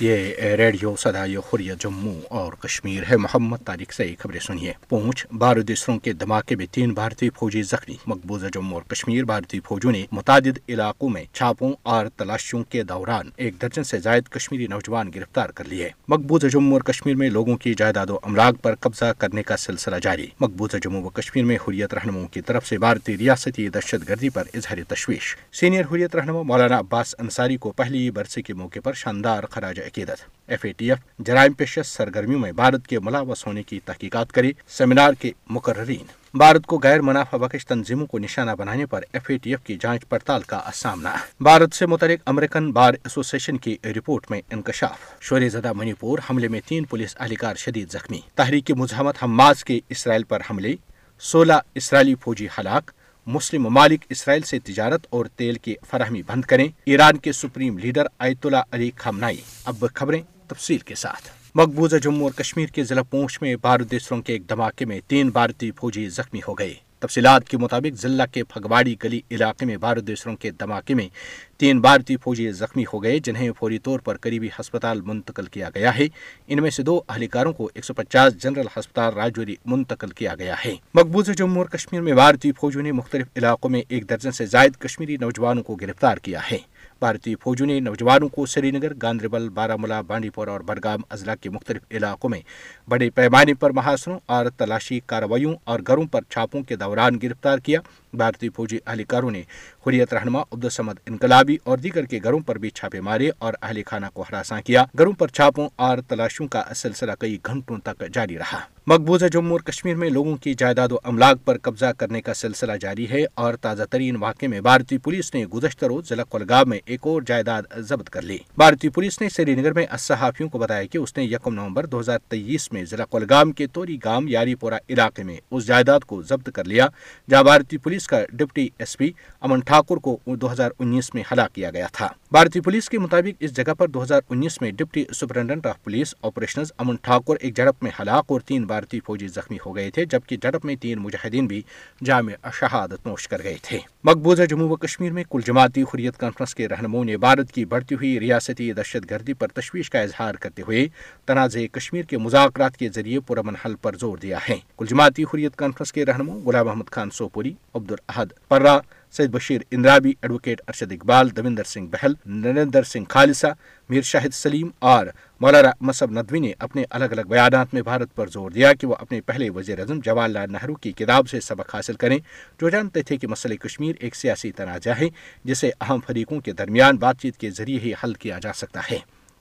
یہ ریڈیو سدائی خوریہ جموں اور کشمیر ہے۔ محمد تاریخ سے خبریں سنیے۔ پونچھ، بھارت اسروں کے دھماکے میں تین بھارتی فوجی زخمی۔ مقبوضہ جموں اور کشمیر بھارتی فوجوں نے متعدد علاقوں میں چھاپوں اور تلاشیوں کے دوران ایک درجن سے زائد کشمیری نوجوان گرفتار کر لیے۔ مقبوضہ جموں اور کشمیر میں لوگوں کی جائیداد و املاک پر قبضہ کرنے کا سلسلہ جاری۔ مقبوضہ جموں و کشمیر میں حریت رہنماؤں کی طرف سے بھارتی ریاستی دہشت گردی پر اظہار تشویش۔ سینئر حریت رہنما مولانا عباس انصاری کو پہلی برسے کے موقع پر شاندار خراج عقیدت۔ ایف اے ٹی ایف جرائم پیش سرگرمیوں میں بھارت کے ملاوس ہونے کی تحقیقات کرے سیمینار کے مقررین۔ بھارت کو غیر منافع بخش تنظیموں کو نشانہ بنانے پر ایف اے ٹی ایف کی جانچ پڑتال کا سامنا۔ بھارت سے متعلق امریکن بار ایسوسیشن کی رپورٹ میں انکشاف۔ شوری زدہ منی پور حملے میں تین پولیس اہلکار شدید زخمی۔ تحریک مزاحمت حماس کے اسرائیل پر حملے۔ سولہ اسرائیلی فوجی ہلاک۔ مسلم ممالک اسرائیل سے تجارت اور تیل کی فراہمی بند کریں۔ ایران کے سپریم لیڈر ایت اللہ علی خامنائی۔ اب خبریں تفصیل کے ساتھ۔ مقبوضہ جموں اور کشمیر کے ضلع پونچھ میں بارودی سرنگ کے ایک دھماکے میں تین بھارتی فوجی زخمی ہو گئے۔ تفصیلات کے مطابق ضلع کے پھگواڑی گلی علاقے میں بھارت دیسروں کے دھماکے میں تین بھارتی فوجی زخمی ہو گئے جنہیں فوری طور پر قریبی ہسپتال منتقل کیا گیا ہے۔ ان میں سے دو اہلکاروں کو ایک سو پچاس جنرل ہسپتال راجوری منتقل کیا گیا ہے۔ مقبوضہ جموں اور کشمیر میں بھارتی فوجوں نے مختلف علاقوں میں ایک درجن سے زائد کشمیری نوجوانوں کو گرفتار کیا ہے۔ بھارتی فوجوں نے نوجوانوں کو سری نگر گاندربل بارہ ملا بانڈی پور اور بڈگام اضلاع کے مختلف علاقوں میں بڑے پیمانے پر محاصروں اور تلاشی کارروائیوں اور گھروں پر چھاپوں کے دوران گرفتار کیا۔ بھارتی فوجی اہلکاروں نے حریت رہنما عبدالسمد انقلابی اور دیگر کے گھروں پر بھی چھاپے مارے اور اہل خانہ کو ہراساں کیا۔ گھروں پر چھاپوں اور تلاشیوں کا سلسلہ کئی گھنٹوں تک جاری رہا۔ مقبوضہ جموں اور کشمیر میں لوگوں کی جائیداد و املاک پر قبضہ کرنے کا سلسلہ جاری ہے اور تازہ ترین واقعے میں بھارتی پولیس نے گزشتہ روز ضلع کولگام میں ایک اور جائیداد ضبط کر لی۔ بھارتی پولیس نے سری نگر میں صحافیوں کو بتایا کہ اس نے یکم نومبر دو ہزار تیئیس میں ضلع کولگام کے توری گام یاری پورا علاقے میں اس جائیداد کو ضبط کر لیا، جہاں بھارتی پولیس کا ڈپٹی ایس پی امن ٹھاکر کو دو ہزار انیس میں ہلاک کیا گیا تھا۔ بھارتی پولیس کے مطابق اس جگہ پر دو ہزار انیس میں deputy superintendent of police operations Aman Thakur ایک جھڑپ میں ہلاک اور تین بھارتی فوجی زخمی ہو گئے تھے، جبکہ جھڑپ میں تین مجاہدین بھی جامع شہادت نوش کر گئے تھے۔ مقبوضہ جموں و کشمیر میں کل جماعتی حریت کانفرنس کے رہنماؤں نے بھارت کی بڑھتی ہوئی ریاستی دہشت گردی پر تشویش کا اظہار کرتے ہوئے تنازع کشمیر کے مذاکرات کے ذریعے پرامن حل پر زور دیا ہے۔ کل جماعتی حریت کانفرنس کے رہنماؤں غلام محمد خان سوپوری عبد عبدالحد پرا سید بشیر اندرابی ایڈوکیٹ ارشد اقبال، دویندر سنگھ بہل، نریندر سنگھ خالصہ، میر شاہد سلیم اور مولانا مصب ندوی نے اپنے الگ الگ بیانات میں بھارت پر زور دیا کہ وہ اپنے پہلے وزیر اعظم جواہر لال نہرو کی کتاب سے سبق حاصل کریں۔ جو جانتے تھے کہ مسئلہ کشمیر ایک سیاسی تنازع ہے، جسے اہم فریقوں کے درمیان بات چیت کے ذریعے ہی حل کیا جا سکتا ہے۔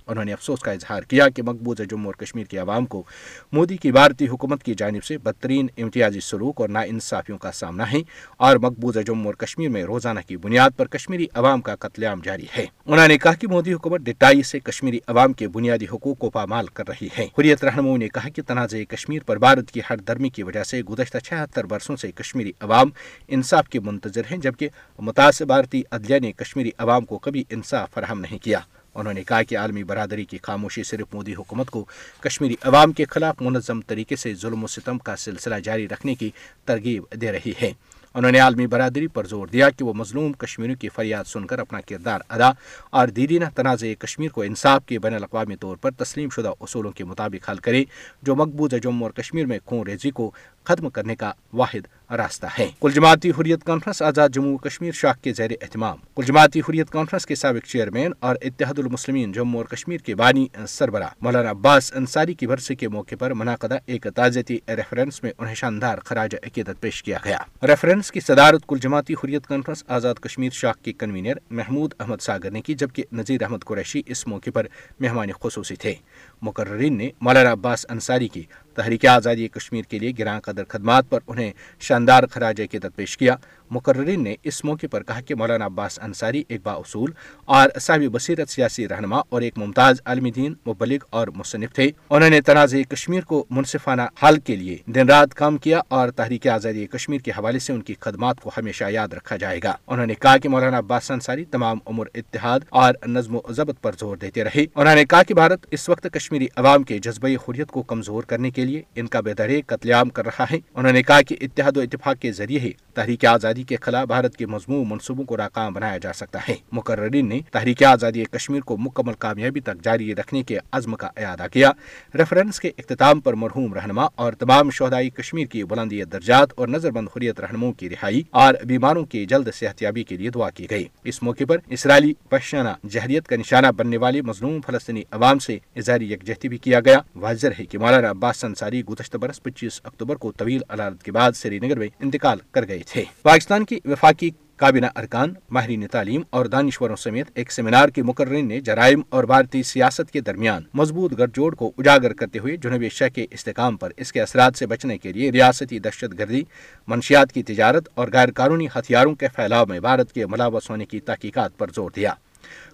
انہوں نے افسوس کا اظہار کیا کہ مقبوضہ جموں اور کشمیر کے عوام کو مودی کی بھارتی حکومت کی جانب سے بدترین امتیازی سلوک اور ناانصافیوں کا سامنا ہے اور مقبوضہ جموں اور کشمیر میں روزانہ کی بنیاد پر کشمیری عوام کا قتل عام جاری ہے۔ انہوں نے کہا کہ مودی حکومت ڈٹائی سے کشمیری عوام کے بنیادی حقوق کو پامال کر رہی ہے۔ حریت رہنماؤں نے کہا کہ تنازع کشمیر پر بھارت کی ہر درمی کی وجہ سے گزشتہ چھہتر برسوں سے کشمیری عوام انصاف کے منتظر ہیں، جبکہ متاثر بھارتی عدلیہ نے کشمیری عوام کو کبھی انصاف فراہم نہیں کیا۔ انہوں نے کہا کہ عالمی برادری کی خاموشی صرف مودی حکومت کو، کشمیری عوام کے خلاف منظم طریقے سے ظلم و ستم کا سلسلہ جاری رکھنے کی ترغیب دے رہی ہے۔ انہوں نے عالمی برادری پر زور دیا کہ وہ مظلوم کشمیریوں کی فریاد سن کر اپنا کردار ادا اور دیرینہ تنازع کشمیر کو انصاف کے بین الاقوامی طور پر تسلیم شدہ اصولوں کے مطابق حل کرے، جو مقبوضہ جموں اور کشمیر میں خون ریزی کو ختم کرنے کا واحد راستہ ہے۔ کل جماعتی حریت کانفرنس، آزاد جموں کشمیر شاخ کے زیر اہتمام۔ کل جماعتی حریت کانفرنس کے سابق چیئرمین اور اتحاد المسلمین جموں اور کشمیر کے بانی سربراہ۔ مولانا عباس انصاری کی برسی کے موقع پر منعقدہ ایک تعزیتی ریفرنس میں انہیں شاندار خراج عقیدت پیش کیا گیا۔ ریفرنس کی صدارت کل جماعتی حریت کانفرنس، آزاد کشمیر شاخ کے کنوینر محمود احمد ساگر نے کی، جبکہ نذیر احمد قریشی اس موقع پر مہمان خصوصی تھے۔ مقررین نے مولانا عباس انصاری کی تحریک آزادی کشمیر کے لیے گراں قدر خدمات پر انہیں شاندار خراج عقیدت پیش کیا۔ مقررین نے اس موقع پر کہا کہ مولانا عباس انصاری ایک با اصول اور صاحب بصیرت سیاسی رہنما اور ایک ممتاز عالمی دین، مبلغ اور مصنف تھے۔ انہوں نے تنازع کشمیر کو منصفانہ حل کے لیے دن رات کام کیا اور تحریک آزادی کشمیر کے حوالے سے ان کی خدمات کو ہمیشہ یاد رکھا جائے گا۔ انہوں نے کہا کہ مولانا عباس انصاری تمام عمر اتحاد اور نظم و ضبط پر زور دیتے رہے۔ انہوں نے کہا کہ بھارت اس وقت کشمیری عوام کے جذبہ حریت کو کمزور کرنے کے لیے ان کا بیدرے قتل عام کر رہا ہے۔ انہوں نے کہا کہ اتحاد و اتفاق کے ذریعے تحریک آزادی کے خلاف بھارت کے مضمون منصوبوں کو ناکام بنایا جا سکتا ہے۔ مقررین نے تحریک آزادی کشمیر کو مکمل کامیابی تک جاری رکھنے کے عزم کا اعادہ کیا۔ ریفرنس کے اختتام پر مرحوم رہنما اور تمام شہدائی کشمیر کی بلندی درجات اور نظر بند حریت رہنموں کی رہائی اور بیماروں کی جلد صحت یابی کے لیے دعا کی گئی۔ اس موقع پر اسرائیلی پشانہ جہریت کا نشانہ بننے والے مظلوم فلسطینی عوام سے اظہاری یکجہتی بھی کیا گیا۔ واضح ہے کہ مولانا عباس انصاری گزشتہ برس پچیس اکتوبر کو طویل علالت کے بعد سری نگر میں انتقال کر گئے تھے۔ پاکستان کی وفاقی کابینہ ارکان، ماہرین تعلیم اور دانشوروں سمیت ایک سیمینار کے مقررین نے جرائم اور بھارتی سیاست کے درمیان مضبوط گٹھ جوڑ کو اجاگر کرتے ہوئے جنوبی ایشیا کے استحکام پر اس کے اثرات سے بچنے کے لیے ریاستی دہشت گردی، منشیات کی تجارت اور غیر قانونی ہتھیاروں کے پھیلاؤ میں بھارت کے ملاوس ہونے کی تحقیقات پر زور دیا۔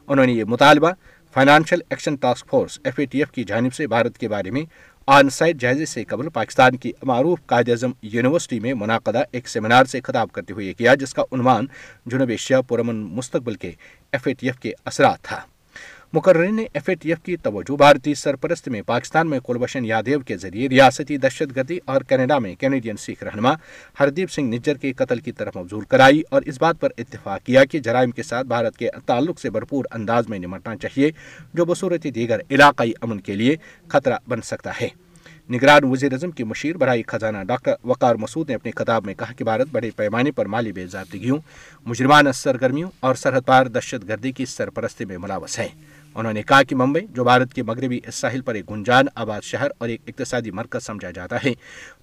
انہوں نے یہ مطالبہ financial action task force F A T F کی جانب سے بھارت کے بارے میں آن سائٹ جائزے سے قبل پاکستان کی معروف قائد اعظم یونیورسٹی میں منعقدہ ایک سیمینار سے خطاب کرتے ہوئے کیا جس کا عنوان جنوب ایشیا پرامن مستقبل کے ایف اے ٹی ایف کے اثرات تھا۔ مقررین نے ایف اے ٹی ایف کی توجہ بھارتی سرپرست میں پاکستان میں کلبھشن یادیو کے ذریعے ریاستی دہشت گردی اور کینیڈا میں کینیڈین سکھ رہنما ہردیپ سنگھ نجر کے قتل کی طرف مبزول کرائی اور اس بات پر اتفاق کیا کہ جرائم کے ساتھ بھارت کے تعلق سے بھرپور انداز میں نمٹنا چاہیے جو بصورت دیگر علاقائی امن کے لیے خطرہ بن سکتا ہے۔ نگران وزیر اعظم کی مشیر برائی خزانہ ڈاکٹر وقار مسعود نے اپنے خطاب میں کہا کہ بھارت بڑے پیمانے پر مالی بے ضابطگیوں مجرمانہ سرگرمیوں اور سرحد پار دہشت گردی کی سرپرستی میں ملاوس ہے۔ انہوں نے کہا کہ ممبئی جو بھارت کے مغربی ساحل پر ایک گنجان آباد شہر اور ایک اقتصادی مرکز سمجھا جاتا ہے،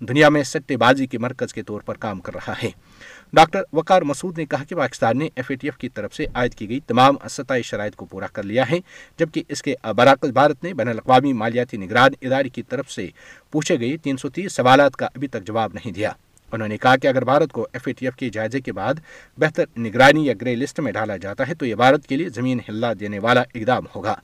دنیا میں سٹے بازی کے مرکز کے طور پر کام کر رہا ہے۔ ڈاکٹر وقار مسعود نے کہا کہ پاکستان نے ایف اے ٹی ایف کی طرف سے عائد کی گئی تمام ستائی شرائط کو پورا کر لیا ہے، جبکہ اس کے برعکس بھارت نے بین الاقوامی مالیاتی نگران ادارے کی طرف سے پوچھے گئے تین سو تیس سوالات کا ابھی تک جواب نہیں دیا۔ انہوں نے کہا کہ اگر بھارت کو ایف اے ٹی ایف کے جائزے کے بعد بہتر نگرانی یا گرے لسٹ میں ڈالا جاتا ہے تو یہ بھارت کے لیے زمین ہلا دینے والا اقدام ہوگا۔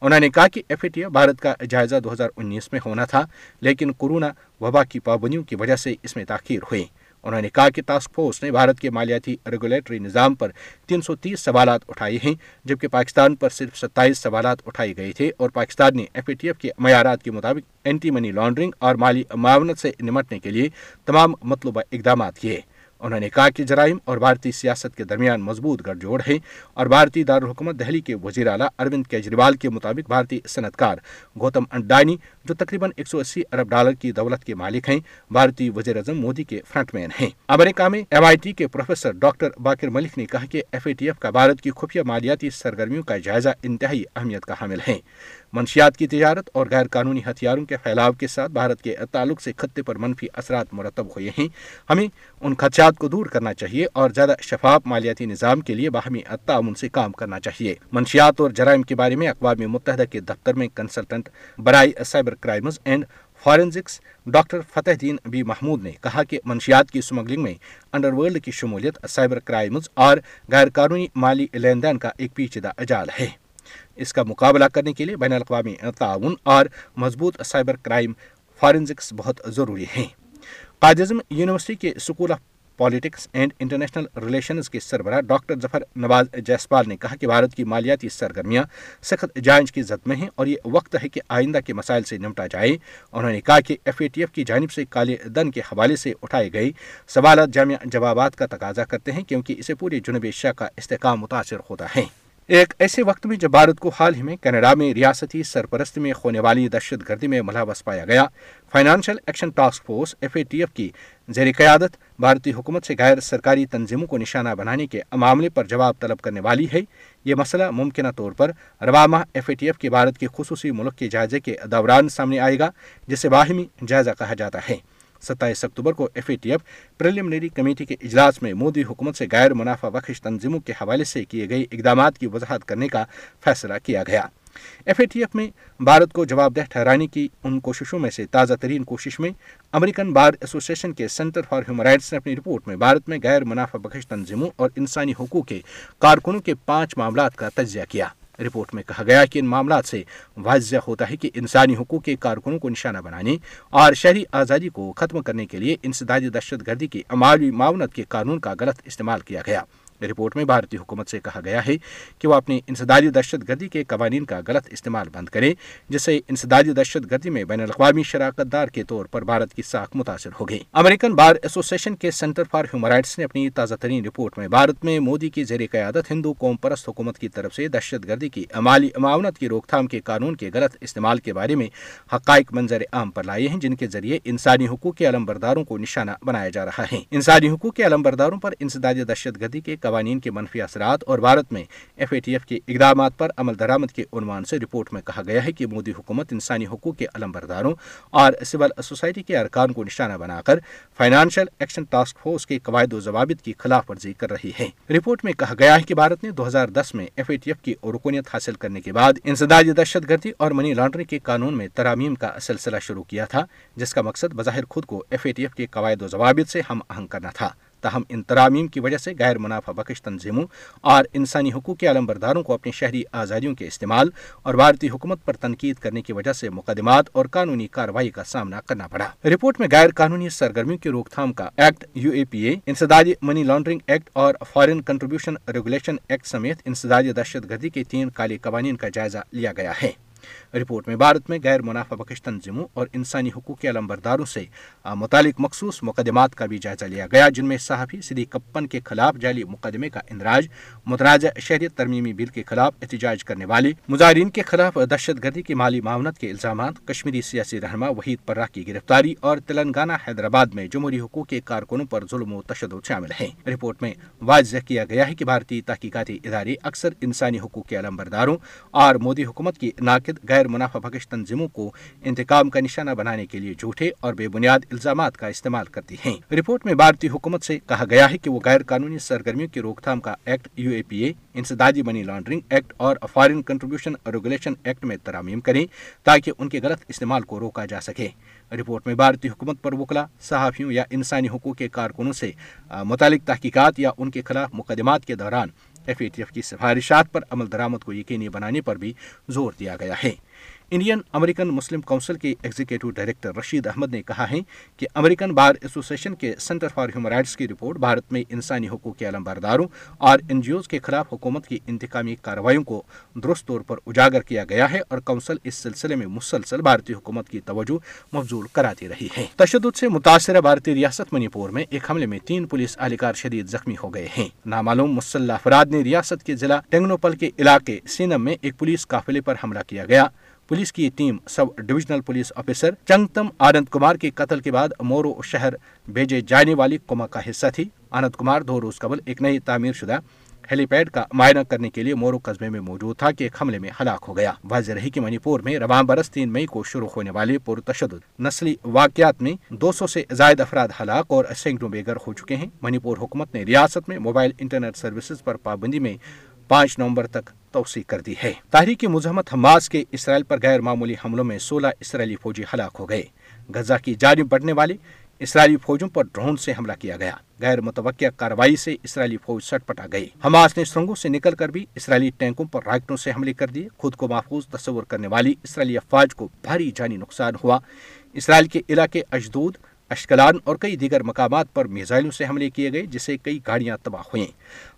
انہوں نے کہا کہ F A T F Bharat کا جائزہ دو ہزار انیس میں ہونا تھا، لیکن کورونا وبا کی پابندیوں کی وجہ سے اس میں تاخیر ہوئی۔ انہوں نے کہا کہ ٹاسک فورس نے بھارت کے مالیاتی ریگولیٹری نظام پر تین سو تیس سوالات اٹھائے ہیں، جبکہ پاکستان پر صرف ستائیس سوالات اٹھائے گئے تھے اور پاکستان نے ایف اے ٹی ایف کے معیارات کے مطابق اینٹی منی لانڈرنگ اور مالی معاونت سے نمٹنے کے لیے تمام مطلوبہ اقدامات کیے۔ انہوں نے کہا کہ جرائم اور بھارتی سیاست کے درمیان مضبوط گڑھ جوڑ ہے اور بھارتی دارالحکومت دہلی کے وزیر اعلیٰ اروند کیجریوال کے مطابق بھارتی صنعت کار گوتم انڈانی جو تقریباً ایک سو اسی ارب ڈالر کی دولت کے مالک ہیں، بھارتی وزیر اعظم مودی کے فرنٹ مین ہیں۔ امریکہ میں ایم آئی ٹی کے پروفیسر ڈاکٹر باقر ملک نے کہا کہ ایف اے ٹی ایف کا بھارت کی خفیہ مالیاتی سرگرمیوں کا جائزہ انتہائی اہمیت کا حامل ہے۔ منشیات کی تجارت اور غیر قانونی ہتھیاروں کے پھیلاؤ کے ساتھ بھارت کے تعلق سے خطے پر منفی اثرات مرتب ہوئے ہیں۔ ہمیں ان خدشات کو دور کرنا چاہیے اور زیادہ شفاف مالیاتی نظام کے لیے باہمی تعاون سے کام کرنا چاہیے۔ منشیات اور جرائم کے بارے میں اقوام متحدہ کے دفتر میں کنسلٹنٹ برائے cyber crimes and forensics doctor Fateh Din be Mahmood نے کہا کہ منشیات کی اسمگلنگ میں انڈر ورلڈ کی شمولیت، سائبر کرائمز اور غیر قانونی مالی لین دین کا ایک پیچیدہ اجال ہے۔ اس کا مقابلہ کرنے کے لیے بین الاقوامی تعاون اور مضبوط سائبر کرائم فارنزکس بہت ضروری ہیں۔ قائد اعظم یونیورسٹی کے school of politics and international relations کے سربراہ ڈاکٹر ظفر نواز جیسپال نے کہا کہ بھارت کی مالیاتی سرگرمیاں سخت جانچ کی زد میں ہیں اور یہ وقت ہے کہ آئندہ کے مسائل سے نمٹا جائے۔ انہوں نے کہا کہ ایف اے ٹی ایف کی جانب سے کالے دن کے حوالے سے اٹھائے گئے سوالات جامع جوابات کا تقاضا کرتے ہیں کیونکہ اسے پورے جنوب ایشیا کا استحکام متاثر ہوتا ہے۔ ایک ایسے وقت میں جب بھارت کو حال ہی میں کینیڈا میں ریاستی سرپرست میں ہونے والی دہشت گردی میں ملوث پایا گیا، financial action task force F A T F کی زیر قیادت بھارتی حکومت سے غیر سرکاری تنظیموں کو نشانہ بنانے کے معاملے پر جواب طلب کرنے والی ہے، یہ مسئلہ ممکنہ طور پر رواں ماہ ایف اے ٹی ایف کی بھارت کے خصوصی ملک کے جائزے کے دوران سامنے آئے گا، جسے باہمی جائزہ کہا جاتا ہے۔ ستائیس اکتوبر کو F A T F preliminary committee کے اجلاس میں مودی حکومت سے غیر منافع بخش تنظیموں کے حوالے سے کیے گئے اقدامات کی وضاحت کرنے کا فیصلہ کیا گیا۔ ایف اے ٹی ایف میں بھارت کو جواب دہ ٹھہرانے کی ان کوششوں میں سے تازہ ترین کوشش میں امریکن بار ایسوسیشن کے سینٹر فار ہیومن رائٹس نے اپنی رپورٹ میں بھارت میں غیر منافع بخش تنظیموں اور انسانی حقوق کے کارکنوں کے پانچ معاملات کا تجزیہ کیا۔ رپورٹ میں کہا گیا کہ ان معاملات سے واضح ہوتا ہے کہ انسانی حقوق کے کارکنوں کو نشانہ بنانے اور شہری آزادی کو ختم کرنے کے لیے انسدادی دہشت گردی کی عمالی معاونت کے قانون کا غلط استعمال کیا گیا۔ رپورٹ میں بھارتی حکومت سے کہا گیا ہے کہ وہ اپنی انسدادی دہشت گردی کے قوانین کا غلط استعمال بند کرے جس سے انسدادی دہشت گردی میں بین الاقوامی شراکت دار کے طور پر بھارت کی ساکھ متاثر ہو گئی۔ امریکن بار ایسوسیشن کے سینٹر فار ہیومن رائٹس نے اپنی تازہ ترین رپورٹ میں بھارت میں مودی کی زیر قیادت ہندو قوم پرست حکومت کی طرف سے دہشت گردی کی مالی معاونت کی روک تھام کے قانون کے غلط استعمال کے بارے میں حقائق منظر عام پر لائے ہیں، جن کے ذریعے انسانی حقوق کے علم برداروں کو نشانہ بنایا جا رہا ہے۔ انسانی حقوق کے علم برداروں پر انسدادی دہشت گردی کے قوانین کے منفی اثرات اور بھارت میں ایف اے ٹی ایف کے اقدامات پر عمل درآمد کے عنوان سے رپورٹ میں کہا گیا ہے کہ مودی حکومت انسانی حقوق کے علم برداروں اور سول سوسائٹی کے ارکان کو نشانہ بنا کر فائنانشل ایکشن ٹاسک فورس کے قواعد و ضوابط کی خلاف ورزی کر رہی ہے۔ رپورٹ میں کہا گیا ہے کہ بھارت نے دو ہزار دس میں ایف اے ٹی ایف کی رکونیت حاصل کرنے کے بعد انسدادی دہشت گردی اور منی لانڈرنگ کے قانون میں ترامیم کا سلسلہ شروع کیا تھا، جس کا مقصد بظاہر خود کو ایف اے ٹی ایف کے قواعد و ضوابط سے ہم آہنگ کرنا تھا۔ تاہم ان ترامیم کی وجہ سے غیر منافع بخش تنظیموں اور انسانی حقوق کے علم برداروں کو اپنی شہری آزادیوں کے استعمال اور بھارتی حکومت پر تنقید کرنے کی وجہ سے مقدمات اور قانونی کارروائی کا سامنا کرنا پڑا۔ رپورٹ میں غیر قانونی سرگرمیوں کی روک تھام کا act U A P A, انسدادی money laundering act اور فارن کنٹریبیوشن ریگولیشن ایکٹ سمیت انسدادی دہشت گردی کے تین کالے قوانین کا جائزہ لیا گیا ہے۔ رپورٹ میں بھارت میں غیر منافع بخش تنظیموں اور انسانی حقوق کے علم برداروں سے متعلق مخصوص مقدمات کا بھی جائزہ لیا گیا، جن میں صحافی سدی کپن کے خلاف جعلی مقدمے کا اندراج متنازع شہریت ترمیمی بل کے خلاف احتجاج کرنے والے مظاہرین کے خلاف دہشت گردی کی مالی معاونت کے الزامات، کشمیری سیاسی رہنما وحید پرہ کی گرفتاری اور تلنگانہ حیدرآباد میں جمہوری حقوق کے کارکنوں پر ظلم و تشدد شامل ہیں۔ رپورٹ میں واضح کیا گیا ہے کہ بھارتی تحقیقاتی ادارے اکثر انسانی حقوق کے علم برداروں اور مودی حکومت کی ناقد غیر منافع بخش تنظیموں کو انتقام کا نشانہ بنانے کے لیے جھوٹے اور بے بنیاد الزامات کا استعمال کرتی ہیں۔ رپورٹ میں بھارتی حکومت سے کہا گیا ہے کہ وہ غیر قانونی سرگرمیوں کی روک تھام کا act U A P A, انسدادی money laundering act اور فارن کنٹریبیوشن ریگولیشن ایکٹ میں ترامیم کریں تاکہ ان کے غلط استعمال کو روکا جا سکے۔ رپورٹ میں بھارتی حکومت پر وکلا صحافیوں یا انسانی حقوق کے کارکنوں سے متعلق تحقیقات یا ان کے خلاف مقدمات کے دوران ایف اے ٹی ایف کی سفارشات پر عمل درآمد کو یقینی بنانے پر بھی زور دیا گیا ہے۔ انڈین امریکن مسلم کونسل کے ایگزیکٹو ڈائریکٹر رشید احمد نے کہا ہے کہ امریکن بار ایسوسیشن کے سینٹر فار ہیومن رائٹس کی رپورٹ بھارت میں انسانی حقوق کے علم برداروں اور این جی اوز کے خلاف حکومت کی انتقامی کارروائیوں کو درست طور پر اجاگر کیا گیا ہے اور کونسل اس سلسلے میں مسلسل بھارتی حکومت کی توجہ مفضول کراتی رہی ہے۔ تشدد سے متاثرہ بھارتی ریاست منی پور میں ایک حملے میں تین پولیس اہلکار شدید زخمی ہو گئے ہیں۔ نامعلوم مسلح افراد نے ریاست کے ضلع ٹینگنوپل کے علاقے سینم میں ایک پولیس قافلے پر حملہ کیا گیا۔ پولیس کی team sub divisional police officer Chingtham Anand Kumar کے قتل کے بعد مورو شہر بھیجے جانے والی کما کا حصہ تھی۔ آنند کمار دو روز قبل ایک نئی تعمیر شدہ ہیلی پیڈ کا معائنہ کرنے کے لیے مورو قصبے میں موجود تھا کہ ایک حملے میں ہلاک ہو گیا۔ واضح رہی کہ منی پور میں رواں برس تین مئی کو شروع ہونے والے پرتشدد نسلی واقعات میں دو سو سے زائد افراد ہلاک اور سینکڑوں بے گھر ہو چکے ہیں۔ منی پور حکومت نے ریاست میں موبائل انٹرنیٹ سروسز پر پابندی میں پانچ نومبر تک توسیع کر دی ہے۔ تحریک مزاحمت حماس کے اسرائیل پر غیر معمولی حملوں میں سولہ اسرائیلی فوجی ہلاک ہو گئے۔ غزہ کی جانب بڑھنے والے اسرائیلی فوجوں پر ڈرون سے حملہ کیا گیا۔ غیر متوقع کارروائی سے اسرائیلی فوج سٹ پٹا گئی۔ حماس نے سرنگوں سے نکل کر بھی اسرائیلی ٹینکوں پر راکٹوں سے حملے کر دیے۔ خود کو محفوظ تصور کرنے والی اسرائیلی افواج کو بھاری جانی نقصان ہوا۔ اسرائیل کے علاقے اجدود اشکلان اور کئی دیگر مقامات پر میزائلوں سے حملے کیے گئے جسے کئی گاڑیاں تباہ ہوئیں۔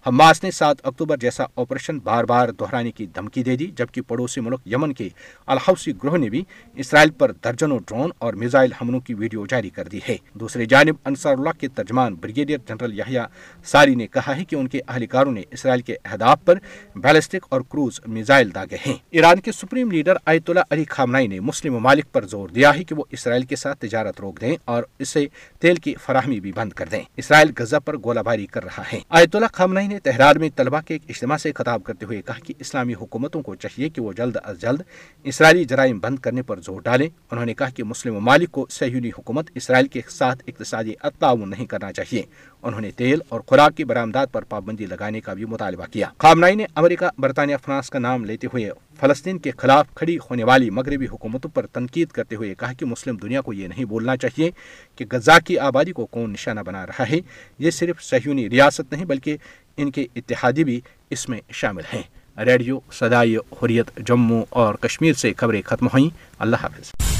حماس نے سات اکتوبر جیسا آپریشن بار بار دہرانے کی دھمکی دے دی، جبکہ پڑوسی ملک یمن کے الحوثی گروہ نے بھی اسرائیل پر درجنوں ڈرون اور میزائل حملوں کی ویڈیو جاری کر دی ہے۔ دوسری جانب انصار اللہ کے ترجمان بریگیڈیئر جنرل یحییٰ ساری نے کہا ہے کہ ان کے اہلکاروں نے اسرائیل کے اہداف پر بیلسٹک اور کروز میزائل داغے ہیں۔ ایران کے سپریم لیڈر آیت اللہ علی خامنائی نے مسلم ممالک پر زور دیا ہے کہ وہ اسرائیل کے ساتھ تجارت روک دیں اور اس سے تیل کی فراہمی بھی بند کر دیں۔ اسرائیل غزہ پر گولہ باری کر رہا ہے۔ آیت اللہ خامنائی نے تہرار میں طلبہ کے ایک اجتماع سے خطاب کرتے ہوئے کہا کہ اسلامی حکومتوں کو چاہیے کہ وہ جلد از جلد اسرائیلی جرائم بند کرنے پر زور ڈالیں۔ انہوں نے کہا کہ مسلم ممالک کو سہیونی حکومت اسرائیل کے ساتھ اقتصادی تعاون نہیں کرنا چاہیے۔ انہوں نے تیل اور خوراک کی برآمدات پر پابندی لگانے کا بھی مطالبہ کیا۔ خامنائی نے امریکہ، برطانیہ، فرانس کا نام لیتے ہوئے فلسطین کے خلاف کھڑی ہونے والی مغربی حکومتوں پر تنقید کرتے ہوئے کہا کہ مسلم دنیا کو یہ نہیں بولنا چاہیے کہ غزہ کی آبادی کو کون نشانہ بنا رہا ہے۔ یہ صرف سہیونی ریاست نہیں بلکہ ان کے اتحادی بھی اس میں شامل ہیں۔ ریڈیو سدائی حریت جموں اور کشمیر سے خبریں ختم ہوئیں۔ اللہ حافظ۔